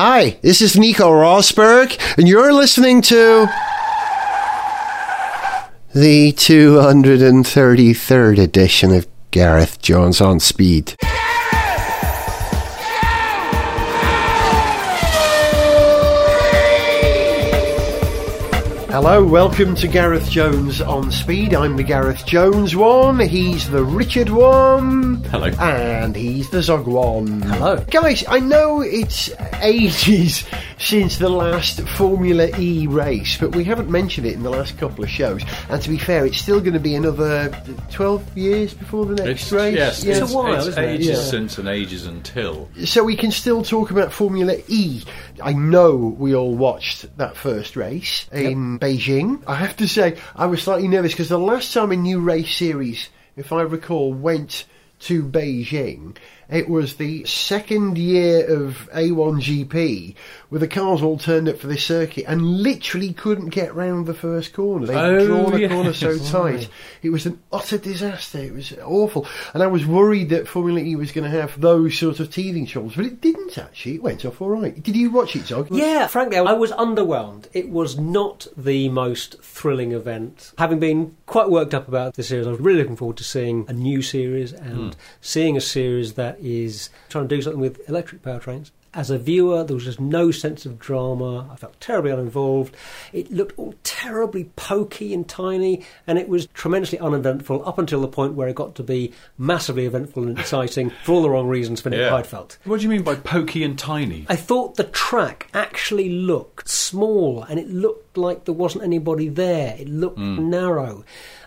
Hi, this is Nico Rosberg, and you're listening to the 233rd edition of Gareth Jones on Speed. Hello, welcome to Gareth Jones on Speed. I'm the Gareth Jones one, he's the Richard one. Hello. And he's the Zog one. Hello. Guys, I know it's ages since the last Formula E race, but we haven't mentioned it in the last couple of shows. And to be fair, it's still going to be another 12 years before the next It's, race. yes, Yeah. it's, a while, it's isn't it? ages Yeah. since and ages until. So we can still talk about Formula E. I know we all watched that first race in Beijing. I have to say, I was slightly nervous because the last time a new race series, if I recall, went to Beijing, it was the second year of A1GP where the cars all turned up for this circuit and literally couldn't get round the first corner. They'd Oh, drawn a yes. corner so tight. It was an utter disaster. It was awful. And I was worried that Formula E was going to have those sort of teething troubles, but it didn't actually. It went off all right. Did you watch it, Zog? Yeah, frankly, I was underwhelmed. It was not the most thrilling event. Having been quite worked up about the series, I was really looking forward to seeing a new series and hmm. seeing a series that is trying to do something with electric powertrains. As a viewer, there was just no sense of drama. I felt terribly uninvolved. It looked all terribly pokey and tiny, and it was tremendously uneventful up until the point where it got to be massively eventful and exciting for all the wrong reasons for Nick Yeah. Heidfeld. What do you mean by pokey and tiny? I thought the track actually looked small and it looked like there wasn't anybody there. It looked hmm. narrow.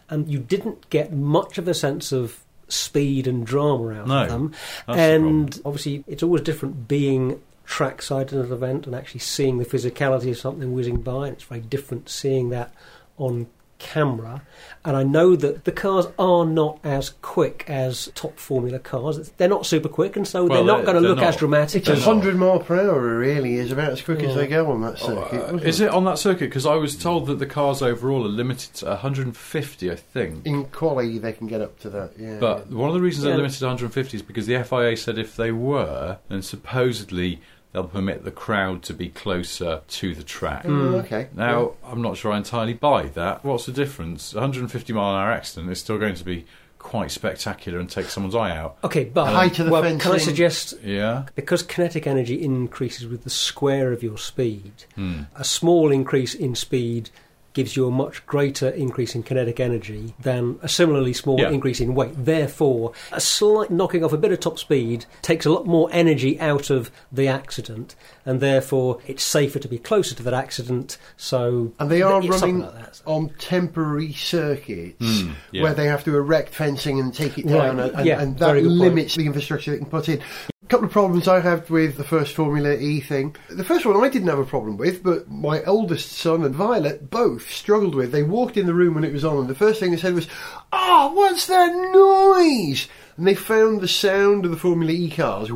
And you didn't get much of a sense of speed and drama out No, of them. the and problem. obviously, it's always different being trackside at an event and actually seeing the physicality of something whizzing by. And it's very different seeing that on camera. And I know that the cars are not as quick as top Formula cars. They're not super quick, and so Well, they're not they're- going to they're look as dramatic It's 100 mile per hour, really, is about as quick as they go on that circuit. Uh, wasn't is it on that circuit? Because I was told that the cars overall are limited to 150, I think. In quality, they can get up to that, yeah. But one of the reasons Yeah. they're limited to 150 is because the FIA said if they were, then supposedly they'll permit the crowd to be closer to the track. Oh, okay. Now, I'm not sure I entirely buy that. What's the difference? 150 mile an hour accident is still going to be quite spectacular and take someone's eye out. Okay, but um, Height of the well, can I suggest Yeah. because kinetic energy increases with the square of your speed, Hmm. a small increase in speed gives you a much greater increase in kinetic energy than a similarly small Yeah. increase in weight. Therefore, a slight knocking off a bit of top speed takes a lot more energy out of the accident, and therefore it's safer to be closer to that accident. So And they are running like that. on temporary circuits Mm, yeah. where they have to erect fencing and take it Right, down, and, yeah, and that very good point. limits the infrastructure they can put in. A couple of problems I had with the first Formula E thing. The first one I didn't have a problem with, but my oldest son and Violet both struggled with. They walked in the room when it was on, and the first thing they said was, "Oh, what's that noise?" And they found the sound of the Formula E cars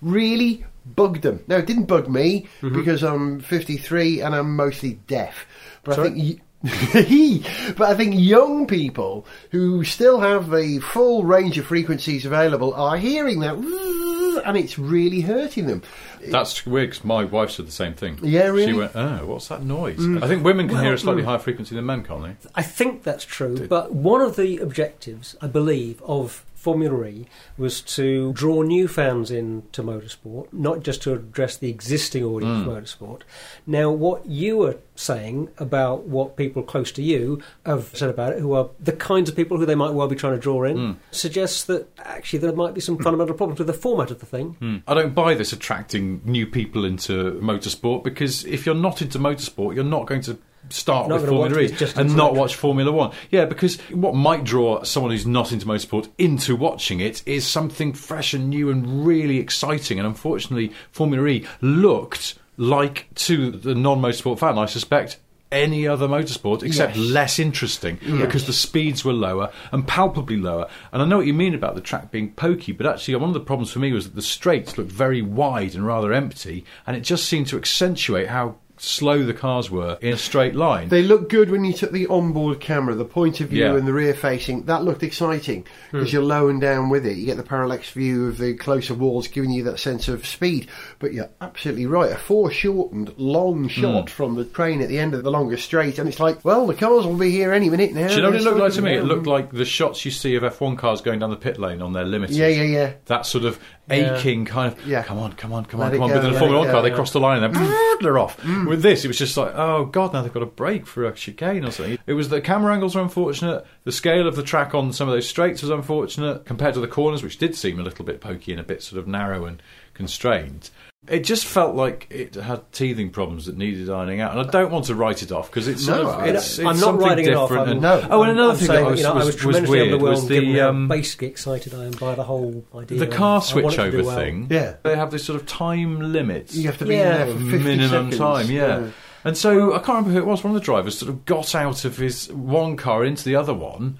really bugged them. Now, it didn't bug me Mm-hmm. because I'm 53 and I'm mostly deaf. But Sorry? I think. Y- but I think young people who still have the full range of frequencies available are hearing that, and it's really hurting them. That's weird 'cause my wife said the same thing. Yeah, really? She went, oh, what's that noise? I think women can Well, hear a slightly mm. higher frequency than men, can't they? I think that's true, but one of the objectives, I believe, of Formula E was to draw new fans into motorsport, not just to address the existing audience of motorsport. Now, what you were saying about what people close to you have said about it, who are the kinds of people who they might well be trying to draw in, mm. suggests that actually there might be some mm. fundamental problems with the format of the thing. Hmm. I don't buy this attracting new people into motorsport because if you're not into motorsport, you're not going to start Not with Formula E and not watch Formula One. Yeah, because what might draw someone who's not into motorsport into watching it is something fresh and new and really exciting. And unfortunately, Formula E looked like to the non-motorsport fan, I suspect. Any other motorsport except Yes. less interesting because the speeds were lower and palpably lower. And I know what you mean about the track being pokey, but actually, one of the problems for me was that the straights looked very wide and rather empty, and it just seemed to accentuate how slow the cars were in a straight line. They look good when you took the onboard camera, the point of view Yeah. and the rear facing. That looked exciting because hmm. you're low and down with it. You get the parallax view of the closer walls, giving you that sense of speed. But you're absolutely right. A foreshortened, long hmm. shot from the train at the end of the longest straight, and it's like, well, the cars will be here any minute now. Do you know what it looked like to me? It looked like the shots you see of F1 cars going down the pit lane on their limiters. Yeah, yeah, yeah. That sort of. Aching kind of, Yeah. come on, come on, come Let on, come on. go, But in a Formula 1 go, car, they cross the line and then they're mm. off. Mm. With this, it was just like, oh god, now they've got a break for a chicane or something. It was the camera angles were unfortunate. The scale of the track on some of those straights was unfortunate compared to the corners, which did seem a little bit pokey and a bit sort of narrow and constrained. It just felt like it had teething problems that needed ironing out, and I don't want to write it off because it's sort of I- it's, it's I'm not something writing it off. different. I'm, and- No. Oh, and I'm- another I'm thing saying, that was, you know, I was, was was tremendously weird was underwhelmed given the how um, basically excited I am by the whole idea. the car I want switch it to do over well. thing. Yeah. they have this sort of time limits. You have to be Yeah. there for 50 minimum seconds. time, yeah. And so I can't remember who it was. One of the drivers sort of got out of his one car into the other one.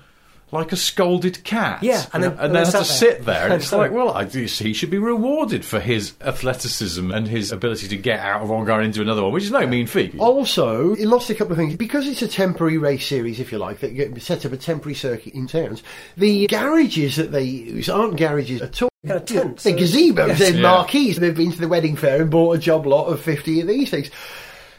Like a scolded cat, Yeah, and then- and, and then then had to there. sit there, and it's like, well, I, he should be rewarded for his athleticism and his ability to get out of one car into another one, which is no mean feat. Also, it lost a couple of things because it's a temporary race series, if you like, that get- set up a temporary circuit in towns. The garages that they use aren't garages at all. Kind of tents. They're gazebos, they're Yeah. marquees. They've been to the wedding fair and bought a job lot of 50 of these things.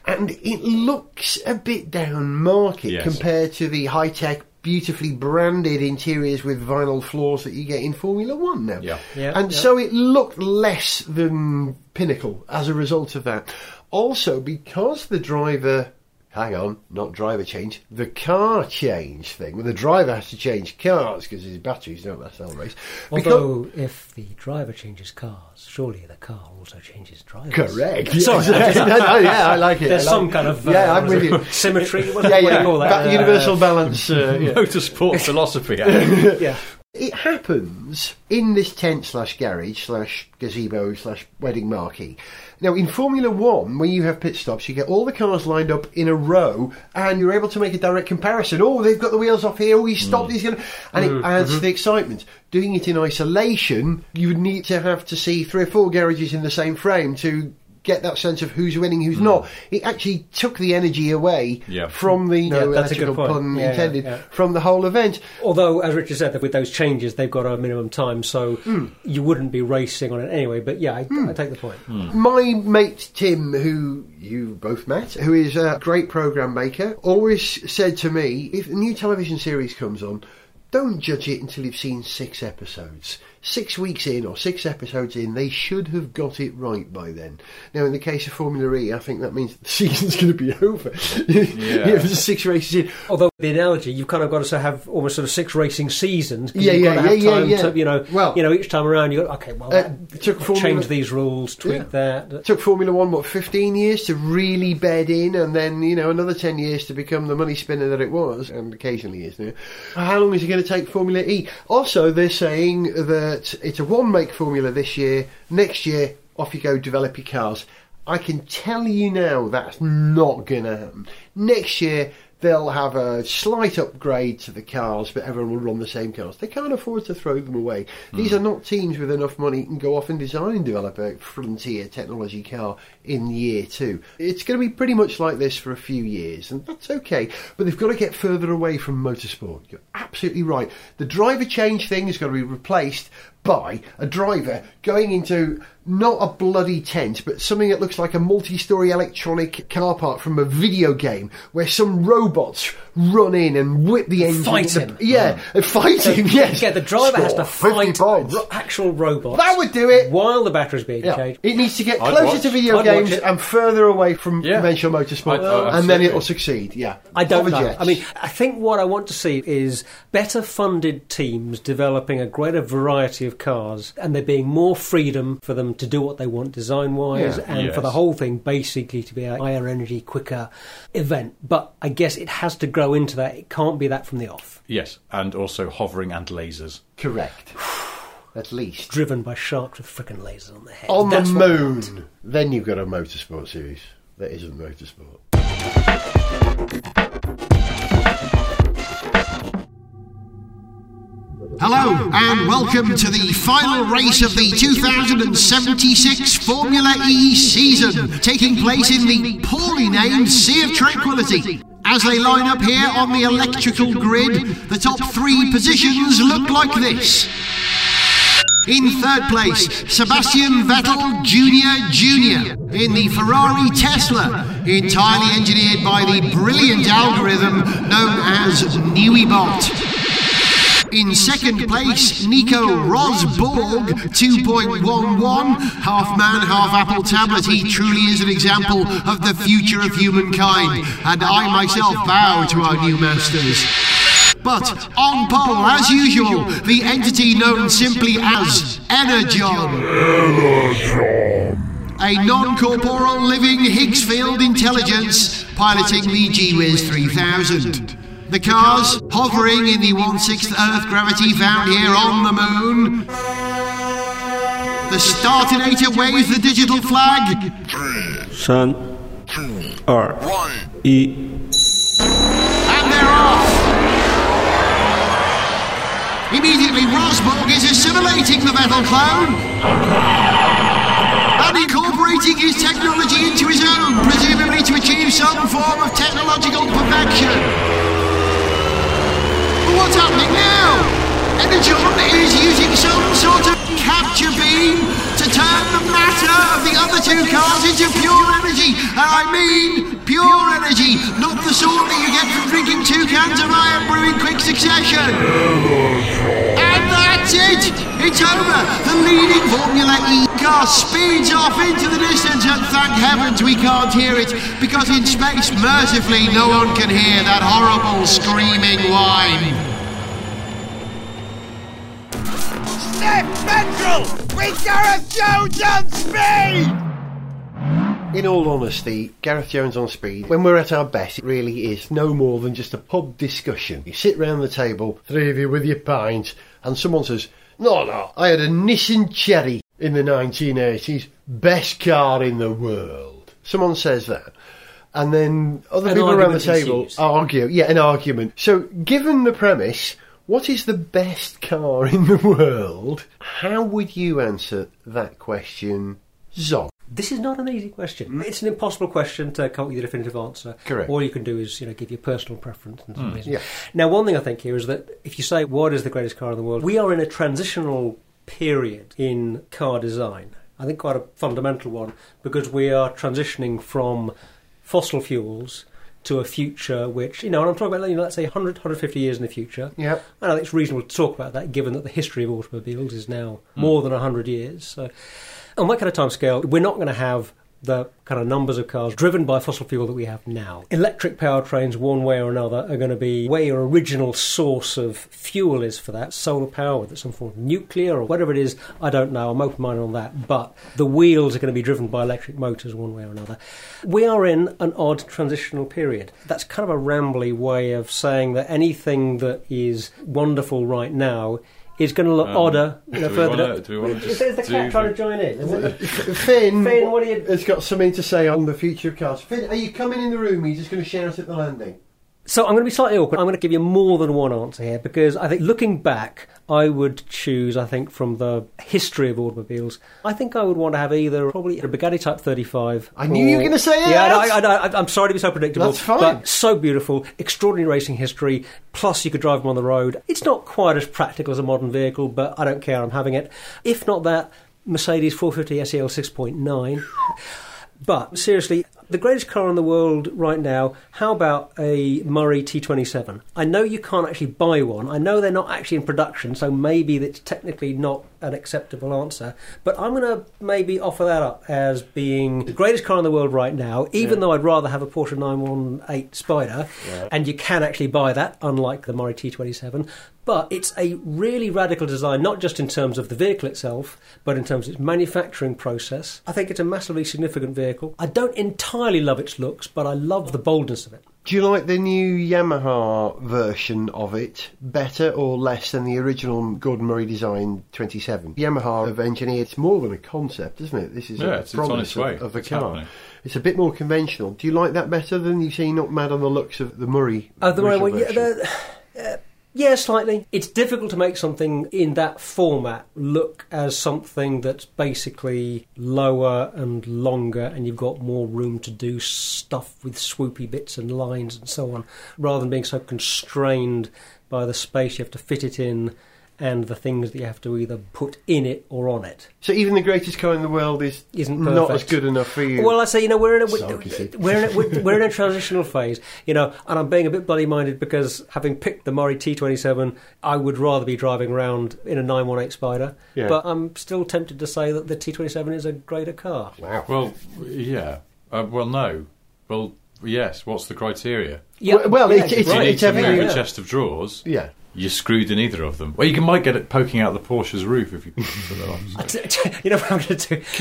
And it looks a bit down market Yes. compared to the high tech, beautifully branded interiors with vinyl floors that you get in Formula One now. Yeah. Yeah, and yeah. so it looked less than pinnacle as a result of that. Also, because the driver. Hang on, not driver change, the car change thing. Well, the driver has to change cars because his batteries don't last the whole race. Because- Although, if the driver changes cars, surely the car also changes drivers. Correct. Sorry, no, no, yeah, I like it. There's like some it. kind of uh, yeah, I'm with you. symmetry. What, Yeah, what do yeah, you call that? ba- Uh, universal balance. Uh, yeah. Motorsport philosophy. yeah. It happens in this tent slash garage slash gazebo slash wedding marquee. Now, in Formula One, when you have pit stops, you get all the cars lined up in a row, and you're able to make a direct comparison. Oh, they've got the wheels off here. Oh, he stopped. Mm. He's going, to... and it mm-hmm. adds to the excitement. Doing it in isolation, you would need to have to see three or four garages in the same frame to get that sense of who's winning, who's not. Mm. It actually took the energy away Yeah. from the no Yeah, that's a good electrical point. pun Yeah, intended yeah. from the whole event. Although, as Richard said, that with those changes, they've got a minimum time, so Hmm. you wouldn't be racing on it anyway. But yeah, I, I mm. take the point. Mm. My mate Tim, who you both met, who is a great program maker, always said to me, if a new television series comes on, don't judge it until you've seen six episodes. Six weeks in or six episodes in, they should have got it right by then. Now, in the case of Formula E, I think that means the season's going to be over. yeah. If there's six races in. Although the analogy, you've kind of got to have almost sort of six racing seasons. Yeah, you've yeah, got to have yeah, yeah, time yeah. To, you know, Well- you know, each time around, you go, okay, well, Uh, that, took Formula- change these rules, tweak that. Took Formula One what fifteen years to really bed in, and then you know another ten years to become the money spinner that it was, and occasionally is now. How long is it going to take Formula E? Also, they're saying that it's a one-make Formula this year. Next year, off you go, develop your cars. I can tell you now that's not going to happen. Next year. They'll have a slight upgrade to the cars, but everyone will run the same cars. They can't afford to throw them away. These hmm. are not teams with enough money who can go off and design and develop a frontier technology car in year two. It's going to be pretty much like this for a few years, and that's okay. But they've got to get further away from motorsport. You're absolutely right. The driver change thing is going to be replaced by a driver going into not a bloody tent, but something that looks like a multi-story electronic car park from a video game, where some robots run in and whip the engine. Fight the- him. Yeah, mm. and fight him. Yes. Yeah, the driver has to fight points. ro- actual robots. That would do it. While the battery's being Yeah. changed. It needs to get I'd closer watch. to video I'd games and further away from Yeah. conventional motorsport, I'd- oh, and then it will succeed. Yeah, I don't know. Hoverjets. I mean, I think what I want to see is better funded teams developing a greater variety of cars and there being more freedom for them to do what they want design wise Yeah. and for the whole thing basically to be a higher energy, quicker event. But I guess it has to grow into that. It can't be that from the off. yes, and also hovering and lasers. correct. At least Driven by sharks with frickin' lasers on their head. on That's the moon, then you've got a motorsport series that isn't motorsport. Hello, and welcome to the final race of the 2076 Formula E season, taking place in the poorly named Sea of Tranquility. As they line up here on the electrical grid, the top three positions look like this. In third place, Sebastian Vettel Jr. Jr. in the Ferrari Tesla, entirely engineered by the brilliant algorithm known as NeweyBot. In second place, Nico Rosberg, 2.11. Half man, half apple tablet. He truly is an example of the future of humankind. And I myself bow to our new masters. But on pole, as usual, the entity known simply as Energon. A non corporeal living Higgs field intelligence piloting the G-Wiz 3000. The cars hovering in the one-sixth Earth gravity found here on the moon. The Startinator waves the digital flag. Sun. R. E. And they're off. Immediately, Rosberg is assimilating the metal clown And incorporating his technology into his own, presumably to achieve some form of technological perfection. What's happening now? Energon is using some sort of capture beam to turn the matter of the other two cars into pure energy. And I mean pure energy, not the sort that you get from drinking two cans of Irn-Bru in quick succession. And that's it! It's over! The leading Formula E car speeds off into the distance, and thank heavens we can't hear it, because in space, mercifully, no one can hear that horrible screaming whine. Step Petrol with Gareth Jones on speed! In all honesty, Gareth Jones on speed, when we're at our best, it really is no more than just a pub discussion. You sit round the table, three of you with your pints, and someone says, No, no, I had a Nissan Cherry in the 1980s, best car in the world. Someone says that. And then other An people around the table ensues. argue. Yeah, an argument. So, given the premise, what is the best car in the world? How would you answer that question, Zog? This is not an easy question. It's an impossible question to come up with a definitive answer. Correct. All you can do is, you know, give your personal preference and some hmm. reason. yeah. Now, one thing I think here is that if you say what is the greatest car in the world, we are in a transitional period in car design. I think quite a fundamental one because we are transitioning from fossil fuels to a future which, you know, and I'm talking about, you know, let's say 100, 150 years in the future. Yeah. And I think it's reasonable to talk about that given that the history of automobiles is now hmm. more than 100 years. So, on that kind of timescale, we're not going to have the kind of numbers of cars driven by fossil fuel that we have now. Electric powertrains, one way or another, are going to be where your original source of fuel is for that. Solar power, whether it's some form of nuclear or whatever it is, I don't know. I'm open minded on that. But the wheels are going to be driven by electric motors one way or another. We are in an odd transitional period. That's kind of a rambly way of saying that anything that is wonderful right now is going to look Um, odder you know, do we further wanna- down. do we wanna Is just there's the do cat trying the- to join in? It? Finn, Finn, what do you- has got something to say on the future of cars. Finn, are you coming in the room? Or are you just going to shout at the landing? So I'm going to be slightly awkward. I'm going to give you more than one answer here because I think looking back, I would choose, I think, from the history of automobiles, I think I would want to have either probably a Bugatti Type 35. I knew you were gonna say Yeah, that. I, I, I, I'm sorry to be so predictable. That's fine. But so beautiful, extraordinary racing history, plus you could drive them on the road. It's not quite as practical as a modern vehicle, but I don't care, I'm having it. If not that, Mercedes 450 SEL 6.9. But seriously, the greatest car in the world right now, how about a Murray T27? I know you can't actually buy one. I know they're not actually in production, so maybe that's technically not an acceptable answer. But I'm going to maybe offer that up as being the greatest car in the world right now, even though I'd rather have a Porsche 918 Spider. And you can actually buy that, unlike the Murray T27. But it's a really radical design, not just in terms of the vehicle itself, but in terms of its manufacturing process. I think it's a massively significant vehicle. I don't entirely love its looks, but I love the boldness of it. Do you like the new Yamaha version of it better or less than the original Gordon Murray design 27? Yamaha have engineered it's more than a concept, isn't it? This is Yeah, a it's- it's on promise its way. of, of the It's car. happening. It's a bit more conventional. Do you like that better than you see not mad on the looks of the Murray? Oh, the original right one. Yeah, version? the, uh, Yeah, slightly. It's difficult to make something in that format look as something that's basically lower and longer, and you've got more room to do stuff with swoopy bits and lines and so on, rather than being so constrained by the space you have to fit it in and the things that you have to either put in it or on it. So even the greatest car in the world is Isn't perfect. not as good enough for you. Well, I say, you know, we're in a Surrogacy. we're in a, we're, we're in a transitional phase, you know, and I'm being a bit bloody minded because having picked the Murray T27, I would rather be driving around in a 918 Spider, Yeah. but I'm still tempted to say that the T27 is a greater car. wow. Well, yeah. Uh, well, no. Well, yes. What's the criteria? Well- well, yeah, it's- it's- you right. need it's to every- move yeah. a chest of drawers. Yeah. You're screwed in either of them. Well, you can, might get it poking out the Porsche's roof if you put that on. you know what I'm going to do?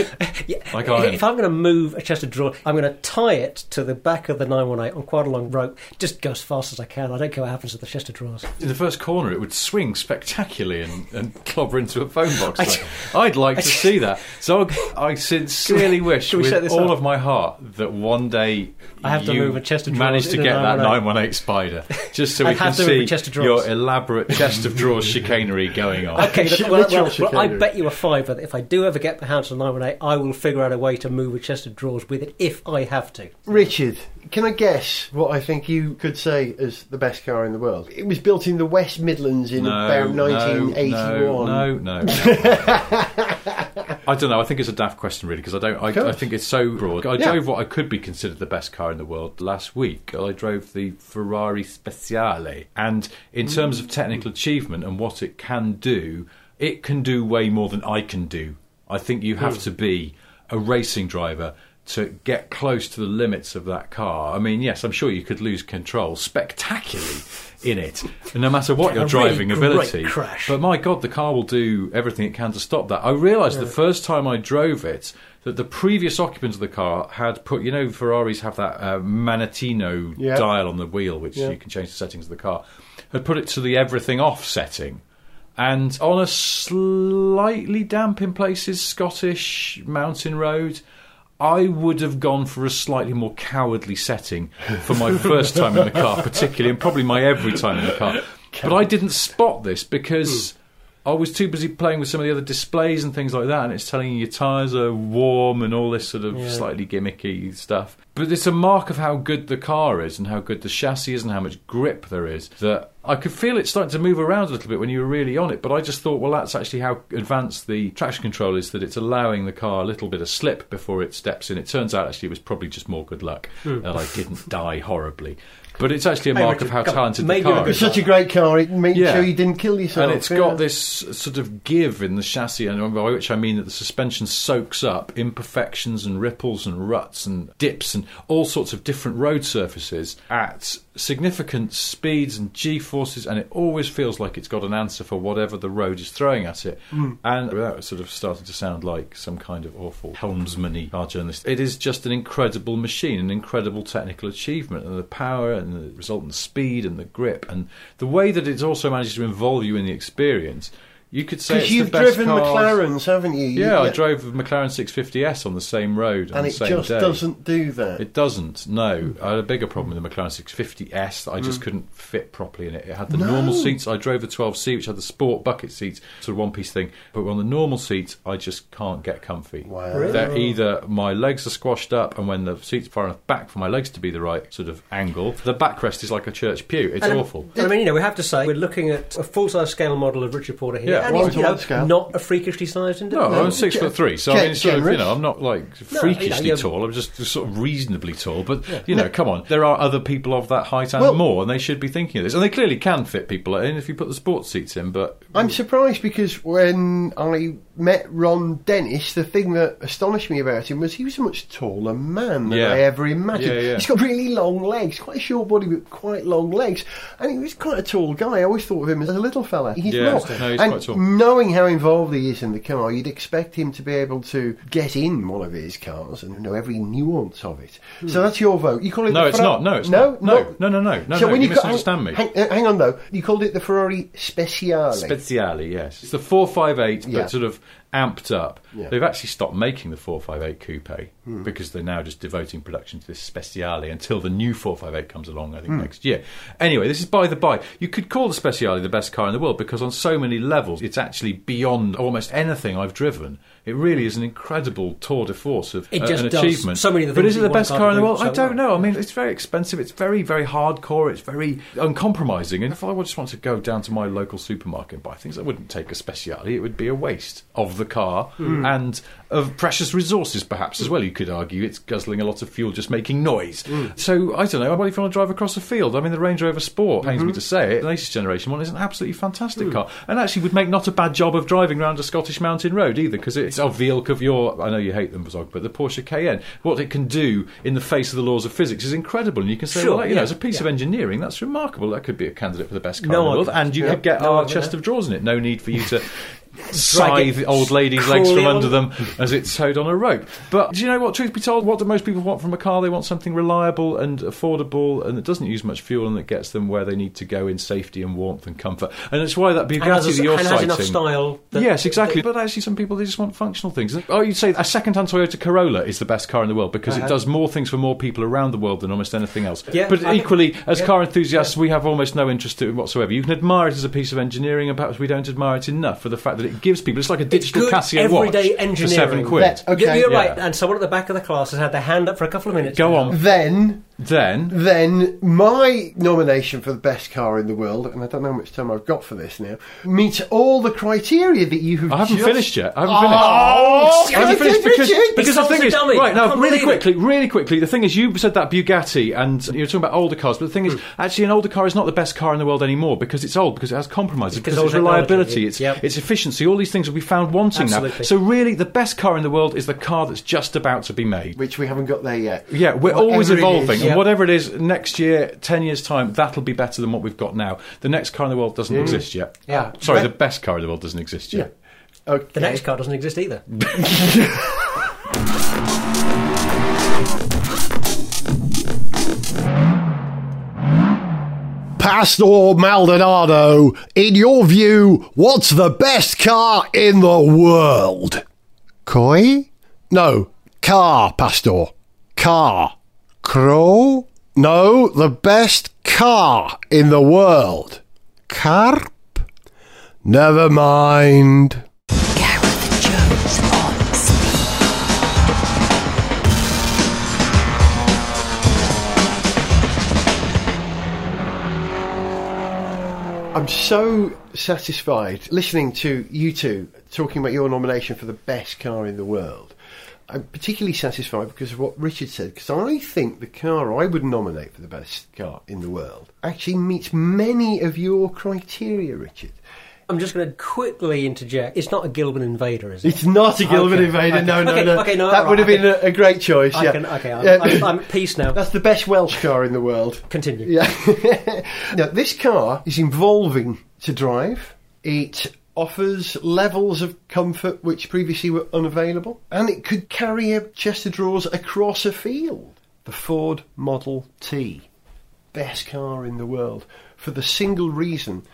Yeah, Like if I'm going to move a chest of drawers, I'm going to tie it to the back of the 918 on quite a long rope. Just go as fast as I can. I don't care what happens to the chest of drawers. In the first corner, it would swing spectacularly and, and clobber into a phone box. I, I'd like to see that. So I sincerely wish, we set with all up? of my heart, that one day I have to you move a chest of drawers manage to get that 918. 918 Spider, just so we can have to move a see your drawers. Elaborate chest of drawers chicanery going on. Okay, Shit, well, well, well, I bet you a fiver that if I do ever get my hands on 918, I will figure out a way to move a chest of drawers with it if I have to. Richard, can I guess what I think you could say is the best car in the world? It was built in the West Midlands in no, about no, 1981. No, no, no. I don't know. I think it's a daft question, really, because I don't. I, I think it's so broad. I Yeah. drove what I could be considered the best car in the world last week. I drove the Ferrari Speciale, and in terms of technical achievement and what it can do, it can do way more than I can do. I think you have hmm. to be a racing driver to get close to the limits of that car. I mean, yes, I'm sure you could lose control spectacularly in it, no matter what your really driving great ability. crash. But my God, the car will do everything it can to stop that. I realised the first time I drove it that the previous occupants of the car had put, you know, Ferraris have that uh, Manettino Yeah. dial on the wheel, which Yeah. you can change the settings of the car, had put it to the everything off setting. And on a slightly damp in places Scottish mountain road, I would have gone for a slightly more cowardly setting for my first time in the car, particularly, and probably my every time in the car. But I didn't spot this because I was too busy playing with some of the other displays and things like that, and it's telling you your tyres are warm and all this sort of Yeah. slightly gimmicky stuff. But it's a mark of how good the car is and how good the chassis is and how much grip there is that I could feel it starting to move around a little bit when you were really on it. But I just thought, well, that's actually how advanced the traction control is that it's allowing the car a little bit of slip before it steps in. It turns out actually it was probably just more good luck hmm. that I didn't die horribly. But it's actually a Hey, mark Richard, of how talented maybe the car is. It's such a great car. It made Yeah. sure you didn't kill yourself. And it's yeah. got this sort of give in the chassis, and by which I mean that the suspension soaks up imperfections and ripples and ruts and dips and all sorts of different road surfaces at significant speeds and g forces, and it always feels like it's got an answer for whatever the road is throwing at it. Hmm. And without sort of starting to sound like some kind of awful helmsman-y car journalist, it is just an incredible machine, an incredible technical achievement, and the power and the resultant speed and the grip and the way that it's also managed to involve you in the experience. You could say Because it's you've the best driven cars- McLarens, haven't you? Yeah, I You- drove a McLaren 650S on the same road on And the it same just day. doesn't do that. It doesn't. No, I had a bigger problem with the McLaren 650S that I just couldn't fit properly in it. It had the Mm. No. normal seats. I drove the 12C, which had the sport bucket seats, sort of one-piece thing. But on the normal seats, I just can't get comfy. Wow. Really? They're either my legs are squashed up, and when the seats are far enough back for my legs to be the right sort of angle, the backrest is like a church pew. It's And, awful. I mean, you know, we have to say we're looking at a full-size scale model of Richard Porter here, Yeah, and one he's to you know, one scale. not a freakishly sized individual. No, individual. I'm six foot three, so I ge- mean, sort of, you know, I'm not like No, freakishly you know, tall. I'm just sort of reasonably tall. But you know, come on, there are other people of that height and Well- more, and they should be thinking of this. And they clearly can fit people in if you put the sports seats in. But I'm surprised because when I met Ron Dennis, the thing that astonished me about him was he was a much taller man than Yeah. I ever imagined. Yeah, yeah. He's got really long legs, quite a short body but quite long legs, and he was quite a tall guy. I always thought of him as a little fella. He's Yeah, not. no, he's and quite knowing how involved he is in the car, you'd expect him to be able to get in one of his cars and know every nuance of it. Hmm. So that's your vote. You call it no, it's Ferra- not. No, it's no, not. No, no, no, no, no. so no, when you, you, ca- misunderstand me. hang, hang, hang on though, you called it the Ferrari Speciale. Speciale, yes. It's the 458, Yeah. but sort of amped up. Yeah. They've actually stopped making the 458 coupe hmm. because they're now just devoting production to this Speciale until the new 458 comes along, I think, hmm. next year. Anyway, this is by the by. You could call the Speciale the best car in the world because on so many levels, it's actually beyond almost anything I've driven. It really is an incredible tour de force of It uh, just an does achievement. so many but is it the best car in the world? I don't well. know. I mean, it's very expensive. It's very, very hardcore. It's very uncompromising. And if I just want to go down to my local supermarket and buy things, I wouldn't take a Speciale. It would be a waste of the car Hmm. and of precious resources, perhaps as well. You could argue it's guzzling a lot of fuel, just making noise. Hmm. So I don't know. What if you want to drive across a field? I mean, the Range Rover Sport pains Mm-hmm. me to say it. The latest generation one is an absolutely fantastic Hmm. car, and actually would make not a bad job of driving around a Scottish mountain road either, because it's of the ilk of your. I know you hate them, Zog, but the Porsche Cayenne. What it can do in the face of the laws of physics is incredible, and you can say, Sure, well, you know, yeah, as a piece yeah. of engineering, that's remarkable. That could be a candidate for the best car No in the world, and you Yeah. could get No our chest of drawers in it. No need for you to. Scythe old ladies' legs from under them as it's towed on a rope. But do you know what? Truth be told, what do most people want from a car? They want something reliable and affordable, and that doesn't use much fuel, and that gets them where they need to go in safety and warmth and comfort. And it's why that Bugatti a- that you're has enough style. That, yes, exactly. But actually, some people they just want functional things. Oh, you'd say a second-hand Toyota Corolla is the best car in the world because it does more things for more people around the world than almost anything else. Uh-huh. Yeah, but I think- equally, as yeah. car enthusiasts, we have almost no interest in whatsoever. You can admire it as a piece of engineering, and perhaps we don't admire it enough for the fact that it gives people. It's like a digital good Casio watch everyday for seven quid. That- okay. You're Yeah. right. And someone at the back of the class has had their hand up for a couple of minutes. Go now. on. Then, Then then my nomination for the best car in the world, and I don't know how much time I've got for this now, meets all the criteria that you have. I haven't just- finished yet. I haven't Oh, finished. I haven't finished because, Richard. because the thing is dummy. right now really quickly really quickly the thing is you said that Bugatti and you were talking about older cars but the thing is hmm. actually an older car is not the best car in the world anymore because it's old because it has compromises Because because, it's reliability it's yep. its efficiency all these things will be found wanting now so really the best car in the world is the car that's just about to be made which we haven't got there yet. yeah, we're Whatever always evolving, Yeah. and whatever it is, next year, ten years time, that'll be better than what we've got now. The next car in the world doesn't mm. exist yet. Yeah. sorry, But- the best car in the world doesn't exist yet. Okay. The next car doesn't exist either. Pastor Maldonado, in your view, what's the best car in the world? Koi? No, car, Pastor. Car. Crow? No, the best car in the world. Carp? Never mind. Gareth Jones on speed. I'm so satisfied listening to you two talking about your nomination for the best car in the world. I'm particularly satisfied because of what Richard said, because I think the car I would nominate for the best car in the world actually meets many of your criteria, Richard. I'm just going to quickly interject. It's not a Gilbern Invader, is it? It's not a Gilbern Okay, Invader, okay, no, no, okay, no. okay, no, that all would have been a, a great choice. I yeah. can, okay, I'm. I'm, I'm at peace now. That's the best Welsh car in the world. Continue. Yeah. now, this car is involving to drive. It offers levels of comfort which previously were unavailable, and it could carry a chest of drawers across a field. The Ford Model T, best car in the world, for the single reason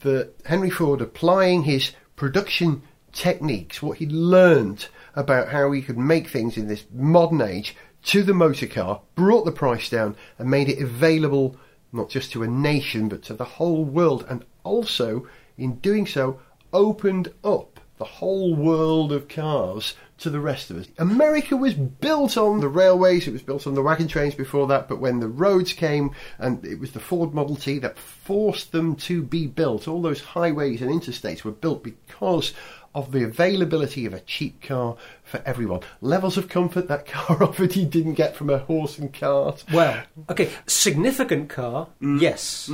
that Henry Ford, applying his production techniques, what he'd learned about how he could make things in this modern age, to the motor car, brought the price down and made it available not just to a nation but to the whole world, and also in doing so opened up the whole world of cars to the rest of us. America was built on the railways, it was built on the wagon trains before that, but when the roads came and it was the Ford Model T that forced them to be built, all those highways and interstates were built because of the availability of a cheap car for everyone. Levels of comfort that car offered you didn't get from a horse and cart. Well, okay, significant car, Mm. yes.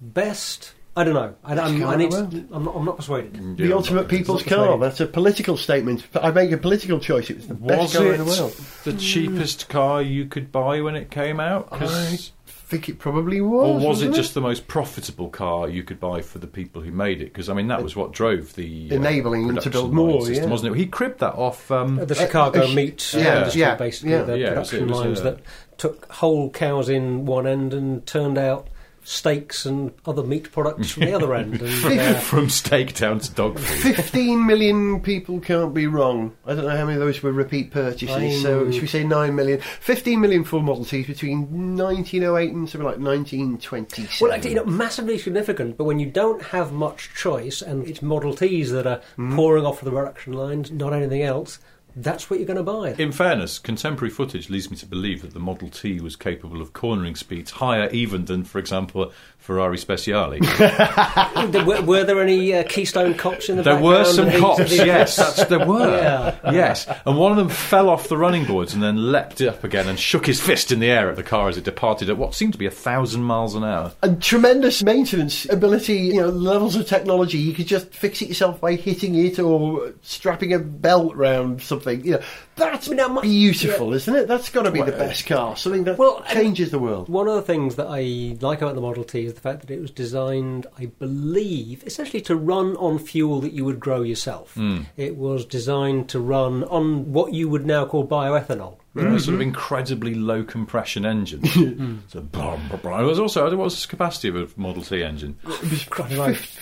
Best, I don't know. I, I'm, I need. To, I'm, not, I'm not persuaded. The ultimate people's car. That's a political statement. I make a political choice. It was the best car in the world. the cheapest car you could buy when it came out? 'Cause- I think it probably was. or was. was it wasn't just the most profitable car you could buy for the people who made it? Because I mean, that was what drove the uh, Enabling them to build more, system, yeah. wasn't it? He cribbed that off. Um, The Chicago uh, sh- meat yeah, industry, yeah, basically, yeah. the Yeah, it was- production it was lines a- that took whole cows in one end and turned out steaks and other meat products from the other end. And, uh, From steak down to dog food. 15 million people can't be wrong. I don't know how many of those were repeat purchases, so should we say 9 million? 15 million full Model Ts between 1908 and something like 1927. well, actually, you know, massively significant. But when you don't have much choice, and it's Model Ts that are pouring off the production lines, not anything else, that's what you're going to buy. In fairness, contemporary footage leads me to believe that the Model T was capable of cornering speeds higher even than, for example, Ferrari Speciale. Were, were there any uh, Keystone cops in the there were some and these- cops, these- yes, there were. Yeah. Yes, and one of them fell off the running boards and then leapt up again and shook his fist in the air at the car as it departed at what seemed to be a thousand miles an hour. and tremendous maintenance ability, you know, levels of technology. You could just fix it yourself by hitting it or strapping a belt round something. You know, that's Now, my- beautiful, isn't it? That's got to be the uh, best car. Something that Well, changes the world. One of the things that I like about the Model T is the fact that it was designed, I believe, essentially to run on fuel that you would grow yourself. Hmm. It was designed to run on what you would now call bioethanol. You know, sort of incredibly low compression engine. so, brum, brum, brum. It was also, what was the capacity of a Model T engine? Fif-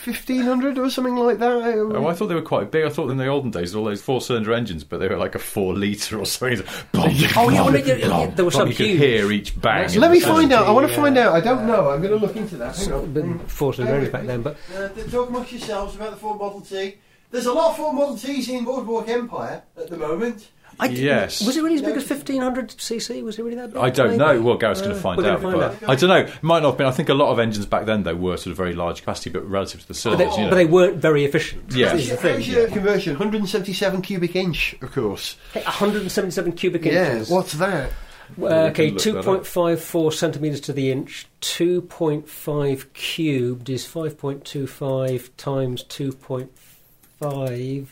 1500 or something like that. Oh, I thought they were quite big. I thought in the olden days, all those four cylinder engines, but they were like a four litre or something. Oh, yeah, well, yeah, yeah, there were some You could hear each bang. in Let me find out. I want to Yeah. find out. I don't know. I'm going to look into that. Hang on. But four cylinder engines back then, but Uh, talk amongst yourselves about the Ford Model T. There's a lot of Ford Model Ts in Boardwalk Empire at the moment. I Yes. Was it really as big as 1500 cc? Was it really that big? I don't know. Well, Gareth's going Uh, to find out. find but out. I don't know. It might not have been. I think a lot of engines back then, though, were sort of very large capacity, but relative to the But cylinders, they, you know. but they weren't very efficient. Yeah. This the thing. How's conversion? 177 cubic inch, of course. Hey, 177 cubic Yeah. inches. What's that? Uh, okay, look that up. 2.54 centimetres to the inch. 2.5 cubed is 5.25 times 2.5,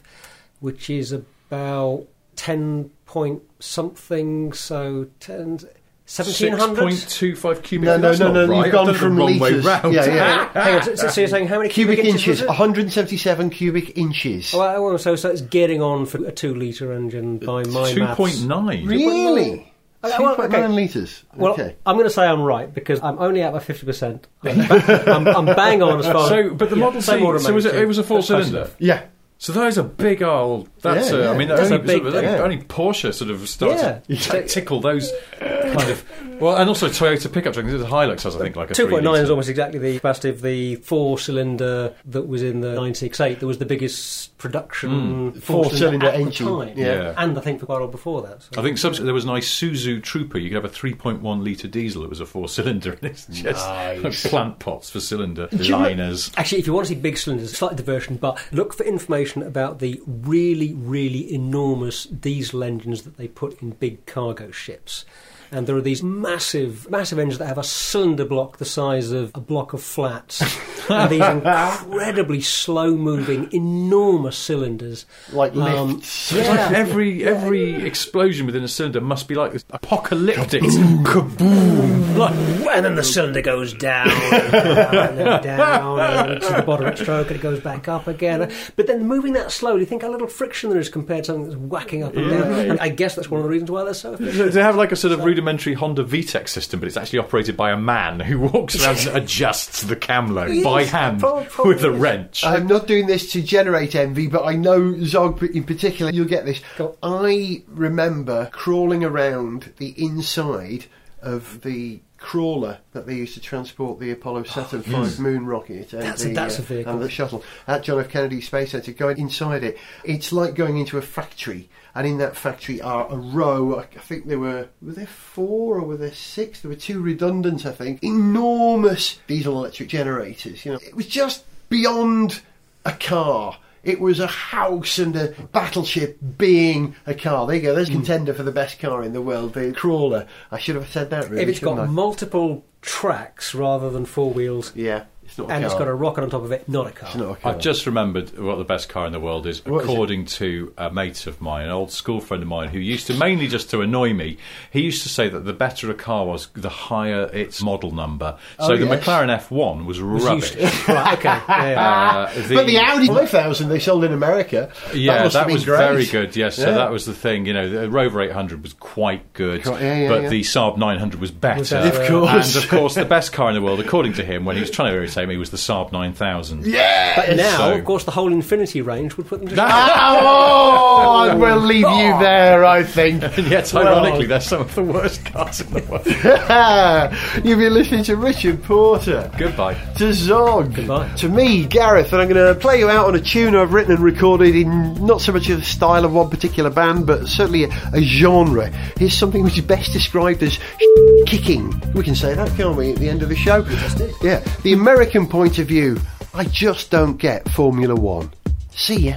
which is about 10 point something, so 10, 1700? 6.25 cubic. No, no, That's no, no. right. You've gone from the wrong litres. way round. Yeah, yeah. Hang on, so, so you're saying how many cubic cubic, inches. was it? 177 cubic inches. Well, well, so, so it's getting on for a two litre engine by my Two maths. point nine. really? Uh, well, 2.9 okay. litres. Well. I'm going to say I'm right because I'm only at my 50%. I'm, I'm bang on as far So, but the Yeah, Model T, same so was it, it was a four cylinder? Yeah. So that is a big old. That's Yeah, a, yeah. I mean, That's only, a big sort of- thing. only Porsche sort of started Yeah. to tickle those kind of. Well, and also Toyota pickup truck. This is Hilux has, I think, like a 2.9 is almost exactly the capacity of the four cylinder that was in the 968. That was the biggest production hmm. Four-cylinder at the engine, time. yeah. Yeah. And I think for quite a while before that. so. I think subs- there was an Isuzu Trooper. You could have a 3.1 litre diesel. It was a four cylinder, and it's just like plant pots for cylinder you know- liners. Actually, if you want to see big cylinders, slight diversion, but look for information about the really, really enormous diesel engines that they put in big cargo ships. And there are these massive, massive engines that have a cylinder block the size of a block of flats. and these incredibly slow moving, enormous cylinders. Like Um, lifts. It's like Yeah. every every explosion within a cylinder must be like this apocalyptic. Kaboom! Like, And then the cylinder goes down, and down, and down, and to the bottom of its stroke, and it goes back up again. But then moving that slowly, think how little friction there is compared to something that's whacking up and down. And I guess that's one of the reasons why they're so efficient. They have like a sort of rudimentary Honda VTEC system, but it's actually operated by a man who walks around and adjusts the cam load by hand prob- probably with a wrench. I'm not doing this to generate envy, but I know Zog in particular, you'll get this. I remember crawling around the inside of the crawler that they used to transport the Apollo Saturn V moon rocket and, That's the, a uh, vehicle. and the shuttle at John F. Kennedy Space Center. Going inside it, it's like going into a factory. And in that factory are a row. I I think there were were there four or were there six? There were two redundant, I think. Enormous diesel electric generators. You know, it was just beyond a car. It was a house and a battleship being a car. There you go. There's Hmm. a contender for the best car in the world, the crawler. I should have said that. Really, If it's got I? multiple tracks rather than four wheels, yeah. It's not a and it's got a rocket on top of it, not a car. It's not a car. I've just remembered what the best car in the world is, What is it? according to a mate of mine, an old school friend of mine, who used to mainly just to annoy me. He used to say that the better a car was, the higher its model number. So Oh, the yes. McLaren F1 was rubbish. right, okay. Yeah, yeah. Uh, but the Audi 5000 they sold in America, Yeah, that, that was great. very good. Yes, so that was the thing. You know, the Rover 800 was quite good, Quite- yeah, yeah, but yeah. the Saab 900 was better. better, Of course. and of course, the best car in the world, according to him, when he was trying to irritate me, was the Saab 9000. Yeah! But now, So- of course, the whole Infiniti range would put them to shame. Oh, we'll leave you oh. there, I think. And yet, ironically, they're some of the worst cars in the world. You've been listening to Richard Porter. Goodbye. To Zog. Goodbye. To me, Gareth, and I'm going to play you out on a tune I've written and recorded in not so much of the style of one particular band, but certainly a, a genre. Here's something which is best described as kicking. We can say that, can't we, at the end of the show? Yeah. The American point of view. I just don't get Formula One. See ya.